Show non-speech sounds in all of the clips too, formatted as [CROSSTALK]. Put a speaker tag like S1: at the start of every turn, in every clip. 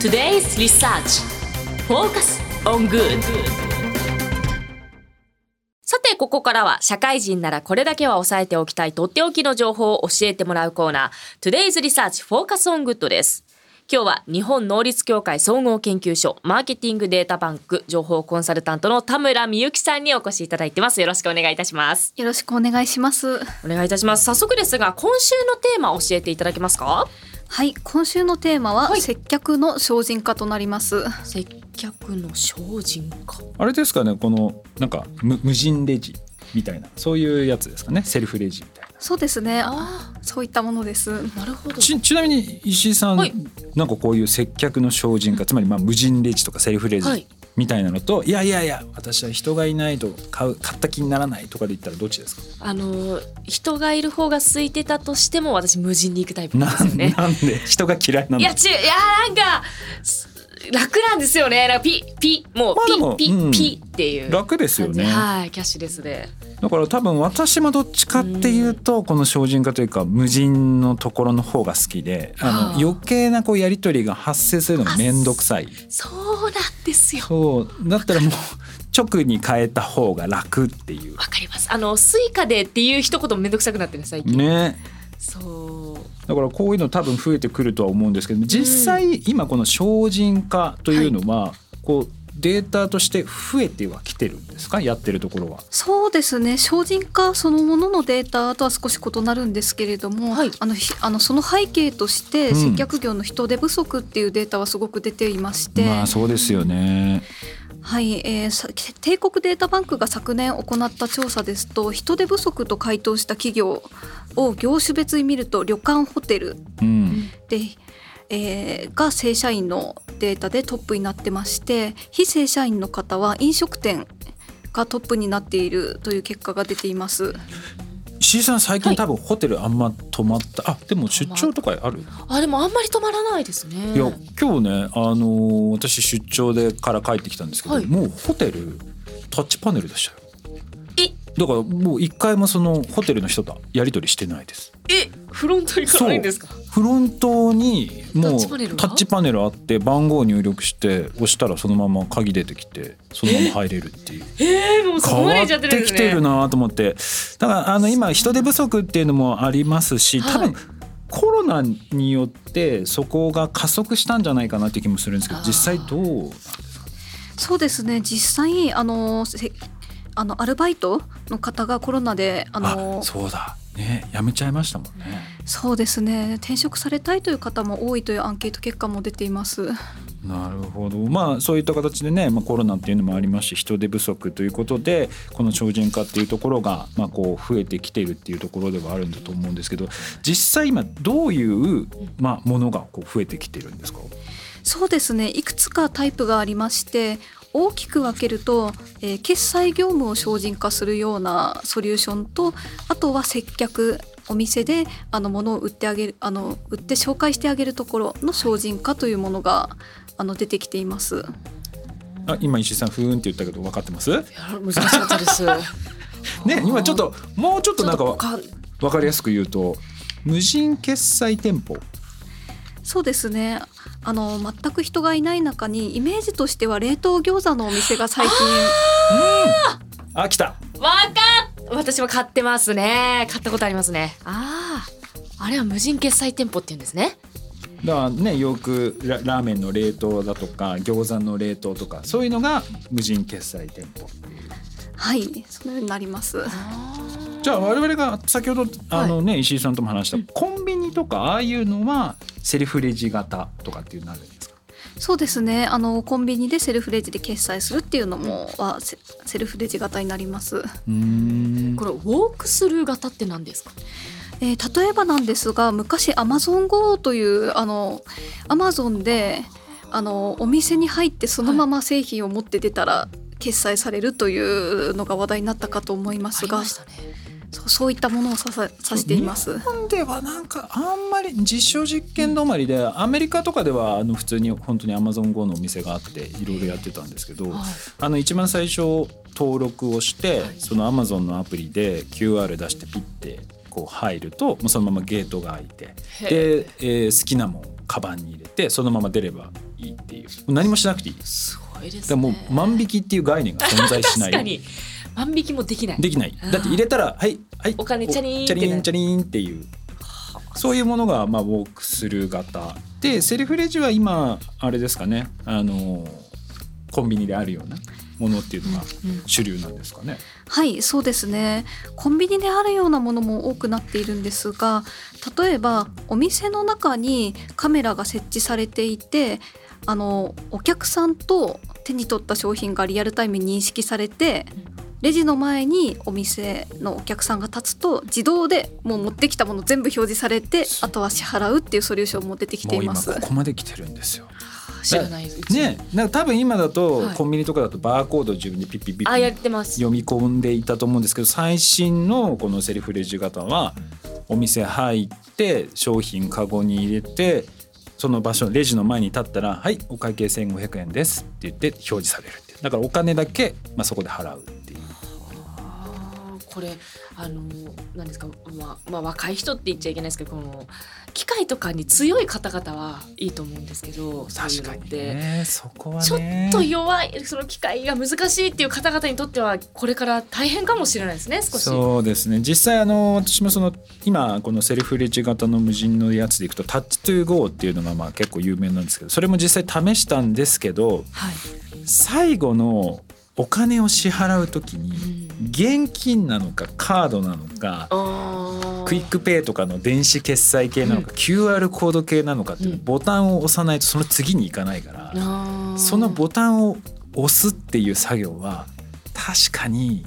S1: Today's Research. Focus on Good. さてここからは社会人ならこれだけは押さえておきたいとっておきの情報を教えてもらうコーナー Today's Research Focus on Good です。今日は日本能率協会総合研究所マーケティングデータバンク情報コンサルタントの田村美幸さんにお越しいただいてます。よろしくお願いいたします。
S2: よろしくお願いします。
S1: お願いいたします。早速ですが今週のテーマを教えていただけますか？
S2: はい今週のテーマは、
S1: はい。
S2: 接客の精進化となります。
S1: 接客の精進化
S3: あれですかねこのなんか無無人レジみたいなそういうやつですかねセルフレジみたいな。
S2: そうですね。
S1: あ
S2: そういったものです。
S1: あなるほど。
S3: ちちなみに石井さん、
S1: はい。
S3: なんかこういう接客の精進化つまりまあ無人レジとかセルフレ
S1: はい。
S3: ジみたいなのと、い、やいやいや私は人がいないと買う買った気にならないとかで言ったらどっちですか？
S1: あの人がいる方が空いてたとしても私無人に行くタイプなん
S3: な
S1: ですよね。
S3: なんで？人が嫌いなの
S1: いやちいやなんかす楽なんですよね。なんかピピもう
S3: まあ
S1: ピピ、
S3: うん
S1: ピっていう
S3: 楽ですよね
S1: はいキャッシュレスで。
S3: だから多分私もどっちかっていうとこの精進化というか無人のところの方が好きであ
S1: はあ
S3: の余計なこうやり取りが発生するのが面倒くさい
S1: そうなんですよ。
S3: そうだったらもう直に変えた方が楽っていう
S1: わかります。あのスイカでっていう一言もめんどくさくなってる最近。
S3: ね
S1: そう。
S3: だからこういうの多分増えてくるとは思うんですけど実際今この省人化というのはこうデータとして増えてはきてるんですか？やってるところは。
S2: そうですね省人化そのもののデータとは少し異なるんですけれども、
S1: はい
S2: あのひあのその背景として
S3: うん
S2: 接客業の人手不足っていうデータはすごく出ていまして、
S3: まあそうですよね。
S2: はい、えーさ帝国データバンクが昨年行った調査ですと人手不足と回答した企業を業種別に見ると旅館ホテル
S3: うん。
S2: で、えーが正社員のデータでトップになってまして非正社員の方は飲食店がトップになっているという結果が出ています。
S3: 石井さん最近
S1: はい。
S3: 多分ホテルあんま泊まった、あでも出張とかある？
S1: あでもあんまり止まらないですね。
S3: いや今日ねあのー私出張でから帰ってきたんですけど、
S1: はい。
S3: もうホテルタッチパネルでしたよ。
S1: え？
S3: だからもう一回もそのホテルの人とやり取りしてないです。
S1: え？フロント行かないんですか？
S3: フロントにもう
S1: タッチパネル
S3: あって番号入力して押したらそのまま鍵出てきてそのまま入れるっていう。
S1: えー、もう
S3: 変わっ
S1: って
S3: きてるなと思って。だからあの今人手不足っていうのもありますし多分
S1: はい
S3: コロナによってそこが加速したんじゃないかなって気もするんですけど実際どうなんですか？
S2: そうですね。実際あのせあのアルバイトの方がコロナであの
S3: あそうだねやめちゃいましたもんね。
S2: そうですね。転職されたいという方も多いというアンケート結果も出ています。
S3: なるほど。まあそういった形でね、まあ、コロナっていうのもありますし人手不足ということでこの精進化っていうところが、まあ、こう増えてきているっていうところではあるんだと思うんですけど実際今どういう、まあ、ものがこう増えてきてるんですか？
S2: そうですね。いくつかタイプがありまして大きく分けると、えー決済業務を精進化するようなソリューションとあとは接客お店であの物を売ってあげるあの売って紹介してあげるところの精進化というものがあの出てきています。
S3: あ今石井さんふーんって言ったけど分かってます？
S1: いや難しかったです。[LAUGHS]
S3: ね今ちょっともうちょっとなんか分かりやすく言うと無人決済店舗
S2: そうですね。あの全く人がいない中にイメージとしては冷凍餃子のお店が最近
S3: あ来た。
S1: わかっ私も買ってますね。買ったことありますね。あああれは無人決済店舗って言うんですね。
S3: だからねよくララーメンの冷凍だとか餃子の冷凍とかそういうのが無人決済店舗。
S2: はいそのようになります。
S3: じゃあ我々が先ほどあのね、石井さんとも話したコンビニとかああいうのはセルフレジ型とかっていうのあるんですか。
S2: そうですね。あのコンビニでセルフレジで決済するっていうのもはセセルフレジ型になります、
S1: これウォークスルー型って何ですか？
S2: えー例えばなんですが昔 AmazonGo というあの Amazon であのお店に入ってそのまま製品を持って出たら決済されるというのが話題になったかと思いますが。
S1: ありましたね
S2: そうそういったものをさささしています。
S3: 日本ではなんかあんまり実証実験止まりでアメリカとかではあの普通に本当に AmazonGo のお店があっていろいろやってたんですけど、
S1: はい。
S3: あの一番最初登録をして、
S1: はい。
S3: その Amazon のアプリで QR 出してピッてこう入るともうそのままゲートが開いて
S1: へ
S3: で、えー好きなもんカバンに入れてそのまま出ればいいっていう。何もしなくていい。
S1: すごいですね。
S3: もう万引きっていう概念が存在しない。[LAUGHS]
S1: 確かに万引きもできない。
S3: できない。だって入れたらはいはい
S1: お金チャリーンってね
S3: チャリンチャリンっていう。そういうものがまあウォークスルー型。でセルフレジは今あれですかね。あのコンビニであるようなものっていうのが
S1: うん。
S3: 主流なんですかね。
S2: はいそうですね。コンビニであるようなものも多くなっているんですが例えばお店の中にカメラが設置されていてあのお客さんと手に取った商品がリアルタイムに認識されてレジの前にお店のお客さんが立つと自動でもう持ってきたもの全部表示されてあとは支払うっていうソリューションも出てきています。
S3: こ。こまで来てるんですよ。
S1: 知らない
S3: ね、なんか多分今だと
S1: はい。
S3: コンビニとかだとバーコードを自分でピッピッピッ読み込んでいたと思うんですけど最新のこのセルフレジ型はお店入って商品カゴに入れてその場所レジの前に立ったら「はいお会計1500円です」って言って表示されるだからお金だけ、まあ、そこで払う
S1: これあのなんですか、まあ、まあ若い人って言っちゃいけないですけどこの機械とかに強い方々はいいと思うんですけどそういうのって。
S3: ねそこは
S1: ちょっ
S3: ね
S1: と弱いその機械が難しいっていう方々にとってはこれから大変かもしれないですね少し。
S3: そうですね実際あの私もその今このセルフレジ型の無人のやつでいくと TOUCH TO GO っていうのがまあ結構有名なんですけどそれも実際試したんですけど
S1: はい
S3: 最後のお金を支払う時に現金なのかカードなのか QUICPay とかの電子決済系なのか QR コード系なのかっていうボタンを押さないとその次に行かないからそのボタンを押すっていう作業は確かに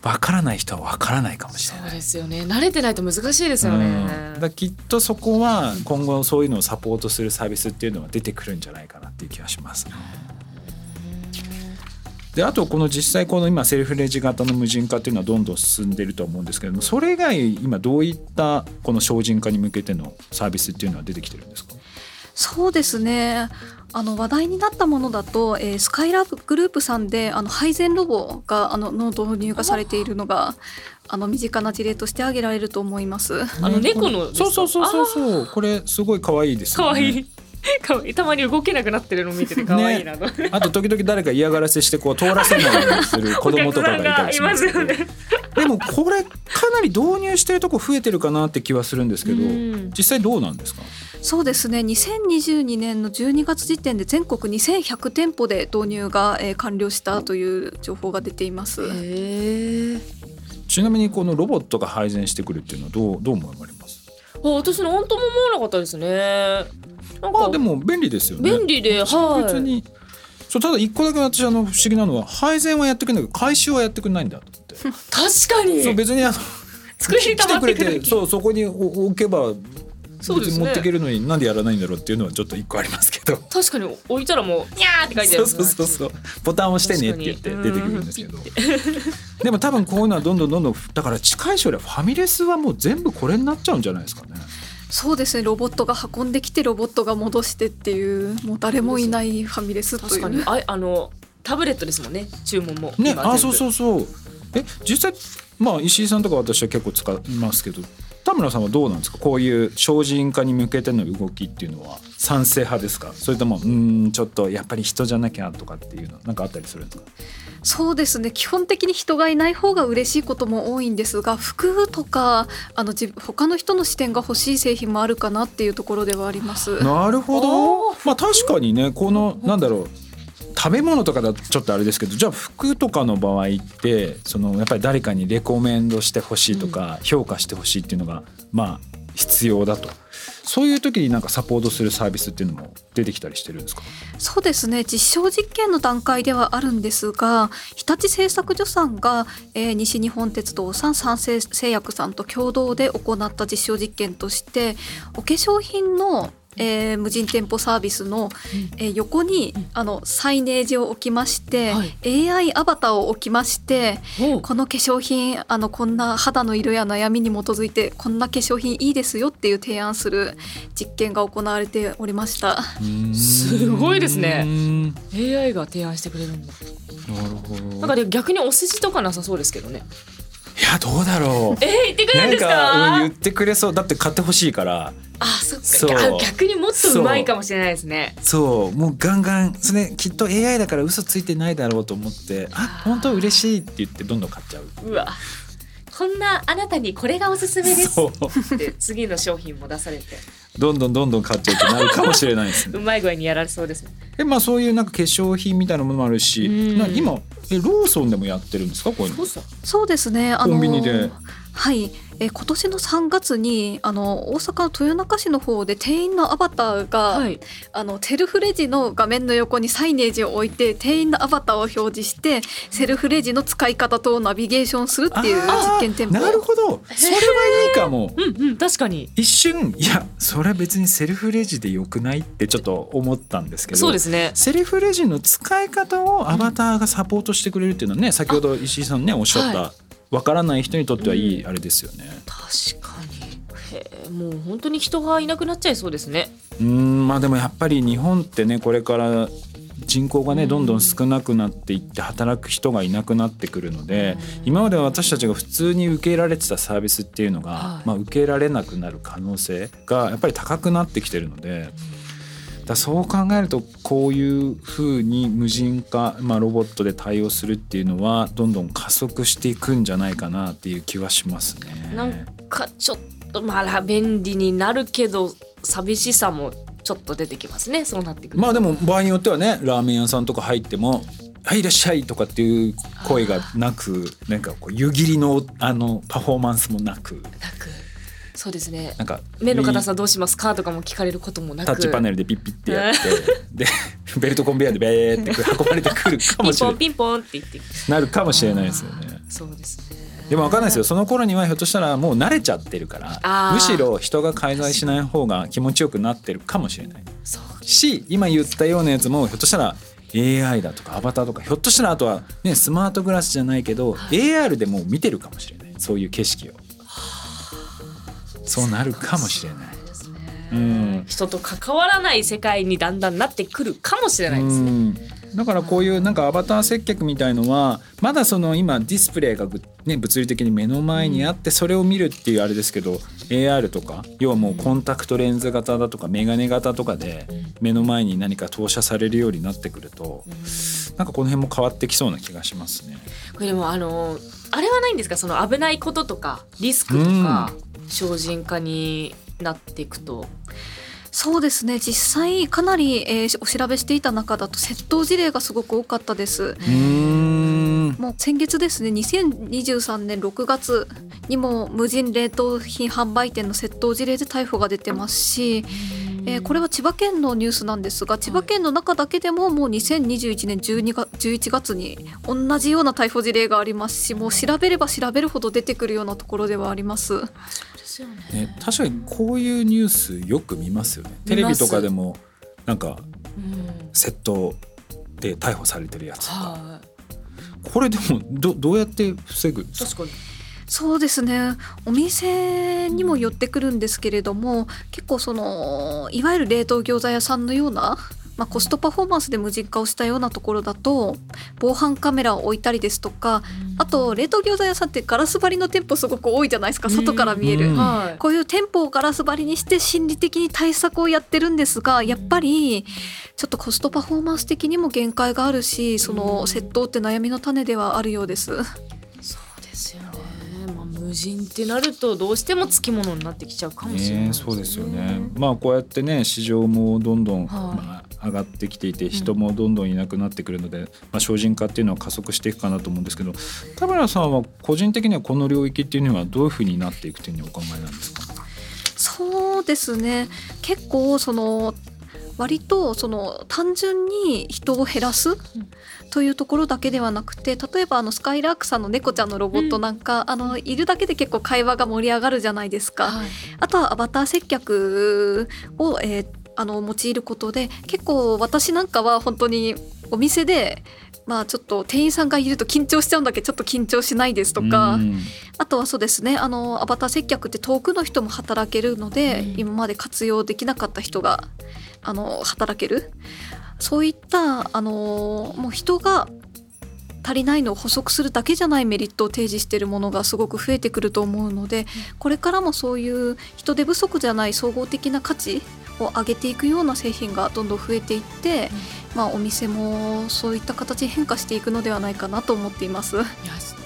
S3: わからない人はわからないかもしれない。
S1: そうですよね。慣れてないと難しいですよね。
S3: うん。だからきっとそこは今後そういうのをサポートするサービスっていうのは出てくるんじゃないかなっていう気がします。であとこの実際この今セルフレジ型の無人化っていうのはどんどん進んでいると思うんですけれどもそれ以外今どういったこの精進化に向けてのサービスっていうのは出てきてるんですか？
S2: そうですね。あの話題になったものだと、えースカイラブグループさんであの配膳ロボがあのの導入がされているのがあの身近な事例として挙げられると思います。
S1: あの猫の
S3: そうそうそうそうそう。これすごい可愛いですよね。
S1: 可愛い可愛いたまに動けなくなってるの見てて [LAUGHS] 可愛いなと。
S3: あと時々誰か嫌がらせしてこう通らせないようにする [LAUGHS] 子供とかがいたりしますけど。
S1: お客さんがい
S3: でもこれかなり導入してるとこ増えてるかなって気はするんですけど
S1: うん。
S3: 実際どうなんですか？
S2: そうですね。2022年の12月時点で全国2100店舗で導入が、えー完了したという情報が出ています。
S3: ちなみにこのロボットが配膳してくるっていうのはどうどう思われます？
S1: あ私なんとも思わなかったですね。なんか
S3: まあでも便利ですよね
S1: 便利で、はい。
S3: 別にそうただ一個だけ私あの不思議なのは配膳はやってくれないけど回収はやってくれないんだと思って [LAUGHS]
S1: 確かに。
S3: そう別にあの
S1: 机に溜まってくる
S3: 来てくれてそうそこに置置けば
S1: そうですね。
S3: 持っていけるのになんでやらないんだろうっていうのはちょっと一個ありますけど。
S1: 確かに置いたらもう [LAUGHS] ニャーって書いてある。
S3: そうそうそうそう。ボタンを押してねって言って出てくるんですけど。でも多分こういうのはどんどんどんどんだから近い将来ファミレスはもう全部これになっちゃうんじゃないですかね。
S2: そうですね。ロボットが運んできてロボットが戻してっていうもう誰もいないファミレスという。
S1: 確かに。ああのタブレットですもんね。注文も。
S3: ね
S1: 今
S3: あそうそうそう。え実際まあ石井さんとか私は結構使いますけど田村さんはどうなんですか？こういう精進化に向けての動きっていうのは賛成派ですか？それともうーんちょっとやっぱり人じゃなきゃとかっていうのなんかあったりするんですか？
S2: そうですね。基本的に人がいない方が嬉しいことも多いんですが服とかあの自他の人の視点が欲しい製品もあるかなっていうところではあります。
S3: なるほ
S1: お
S3: ど。
S1: ー
S3: まあ確かにねこのなんだろう食べ物とかだとちょっとあれですけどじゃあ服とかの場合ってそのやっぱり誰かにレコメンドしてほしいとか、評価してほしいっていうのがまあ必要だと。そういう時になんかサポートするサービスっていうのも出てきたりしてるんですか？
S2: そうですね。実証実験の段階ではあるんですが日立製作所さんが、えー西日本鉄道さん三成製薬さんと共同で行った実証実験としてお化粧品のえー無人店舗サービスの、えー横に、あのサイネージを置きまして、
S1: はい。
S2: AI アバターを置きまして
S1: お
S2: この化粧品あのこんな肌の色や悩みに基づいてこんな化粧品いいですよっていう提案する実験が行われておりました。
S1: すごいですね。AI が提案してくれるんだ。
S3: なるほど。
S1: なんかで逆にお世辞とかなさそうですけどね。
S3: やどうだろう。
S1: えー、言ってくれるんですか？
S3: なんか、うん、言ってくれそう。だって買ってほしいから。
S1: あそっか。
S3: そ
S1: 逆にもっとうまいかもしれないですね。
S3: そう。もうガンガンそれきっと AI だから嘘ついてないだろうと思って。あ本当嬉しいって言ってどんどん買っちゃう。
S1: うわ。こんなあなたにこれがおすすめです。って次の商品も出されて
S3: どんどんどんどん買っちゃうってなるかもしれないですね。[LAUGHS]
S1: うまい具合にやられそうですね。
S3: えまあそういうなんか化粧品みたいなものもあるし
S1: うん。
S3: な今えローソンでもやってるんですか？こういうの。
S1: そう
S2: ですね。あの
S3: コンビニで。
S2: はい。えー今年の3月にあの大阪の豊中市の方で店員のアバターが、
S1: はい。
S2: あのセルフレジの画面の横にサイネージを置いて店員のアバターを表示してセルフレジの使い方とナビゲーションするっていう実験店舗。
S3: なるほど。それはいいかも
S1: う。んうん確かに。
S3: 一瞬いやそれは別にセルフレジでよくないってちょっと思ったんですけど
S1: そうですね。
S3: セルフレジの使い方をアバターがサポートしてくれるっていうのはね先ほど石井さんねおっしゃった、
S1: は
S3: わからない人にとってはいいあれですよね。
S1: 確かに。もう本当に人がいなくなっちゃいそうですね。
S3: うーんまあでもやっぱり日本ってねこれから人口がねどんどん少なくなっていって働く人がいなくなってくるので今までは私たちが普通に受け入れられてたサービスっていうのが、
S1: はい
S3: まあ、受け入れられなくなる可能性がやっぱり高くなってきてるので。だそう考えるとこういうふうに無人化、まあ、ロボットで対応するっていうのはどんどん加速していくんじゃないかなっていう気はしますね。
S1: なんかちょっとまあ便利になるけど寂しさもちょっと出てきますね。そうなってくると。
S3: まあでも場合によってはねラーメン屋さんとか入っても「はいいらっしゃい」とかっていう声がなくなんかこう湯切りのあのパフォーマンスもなく。
S1: なく。そうですね。
S3: なんか
S1: 目の硬さどうしますかとかも聞かれることもなく。
S3: タッチパネルでピッピッてやって [LAUGHS] でベルトコンベヤーでベーって運ばれてくるか
S1: ピンポ
S3: もしれない。
S1: ンピンポンって言って。
S3: なるかもしれないですよね。
S1: そうですね
S3: でも分かんないですよ。その頃にはひょっとしたらもう慣れちゃってるからむしろ人が介在しない方が気持ちよくなってるかもしれない。し今言ったようなやつもひょっとしたら AI だとかアバターとかひょっとしたらあとは、ね、スマートグラスじゃないけど AR でもう見てるかもしれない。そういう景色を。そうなるかもしれない。うん。
S1: 人と関わらない世界にだんだんなってくるかもしれないですね。
S3: うんだからこういうなんかアバター接客みたいのはまだその今ディスプレイがぐ、ね、物理的に目の前にあってそれを見るっていうあれですけど AR とか要はもうコンタクトレンズ型だとかメガネ型とかで目の前に何か投射されるようになってくるとなんかこの辺も変わってきそうな気がしますね。
S1: これでもあのあれはないんですか？その危ないこととかリスクとか精進化になっていくと。
S2: そうですね。実際かなり、えーお調べしていた中だと窃盗事例がすごく多かったです。もう先月ですね。2023年6月にも無人冷凍品販売店の窃盗事例で逮捕が出てますし、えーこれは千葉県のニュースなんですが千葉県の中だけでももう2021年12月11月に同じような逮捕事例がありますしもう調べれば調べるほど出てくるようなところではあります。
S1: そうですよね。
S3: ね、確かにこういうニュースよく見ますよね。テレビとかでもなんか
S1: うん
S3: 窃盗で逮捕されてるやつとか。
S1: は
S3: これでもどどうやって防ぐんですか？
S1: い確かに。
S2: そうですね。お店にも寄ってくるんですけれども結構そのいわゆる冷凍餃子屋さんのような、まあ、コストパフォーマンスで無人化をしたようなところだと防犯カメラを置いたりですとかあと冷凍餃子屋さんってガラス張りの店舗すごく多いじゃないですか外から見える。こういう店舗をガラス張りにして心理的に対策をやってるんですがやっぱりちょっとコストパフォーマンス的にも限界があるしその窃盗って悩みの種ではあるようです。
S1: 無人ってなるとどうしてもつきものになってきちゃうかもしれない
S3: ね、そうですよね。まあこうやってね市場もどんどん、
S1: はい。
S3: まあ、上がってきていて人もどんどんいなくなってくるので、まあ、精進化っていうのは加速していくかなと思うんですけど田村さんは個人的にはこの領域っていうのはどういうふうになっていくというふうにお考えなんですか？
S2: そうですね。結構その割とその単純に人を減らすというところだけではなくて例えばあのスカイラークさんの猫ちゃんのロボットなんか、あのいるだけで結構会話が盛り上がるじゃないですか。
S1: はい。
S2: あとはアバター接客を、えーあの用いることで結構私なんかは本当にお店でまあちょっと店員さんがいると緊張しちゃうんだけどちょっと緊張しないですとか、
S3: うん。
S2: あとはそうですねあのアバター接客って遠くの人も働けるので、
S1: うん。
S2: 今まで活用できなかった人があの働ける？そういったあのもう人が足りないのを補足するだけじゃないメリットを提示しているものがすごく増えてくると思うので、これからもそういう人手不足じゃない総合的な価値を上げていくような製品がどんどん増えていって、うん、まあ、お店もそういった形に変化していくのではないかなと思っています。いや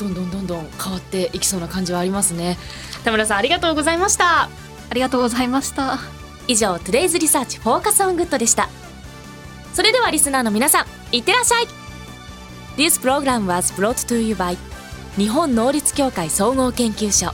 S1: どんどんどんどん変わっていきそうな感じはありますね。田村さんありがとうございました。あ
S2: りがとうございました
S1: 以上トゥデイズリサーチフォーカスオングッドでした。それではリスナーの皆さんいってらっしゃい。This program was brought 日本能力協会総合研究所。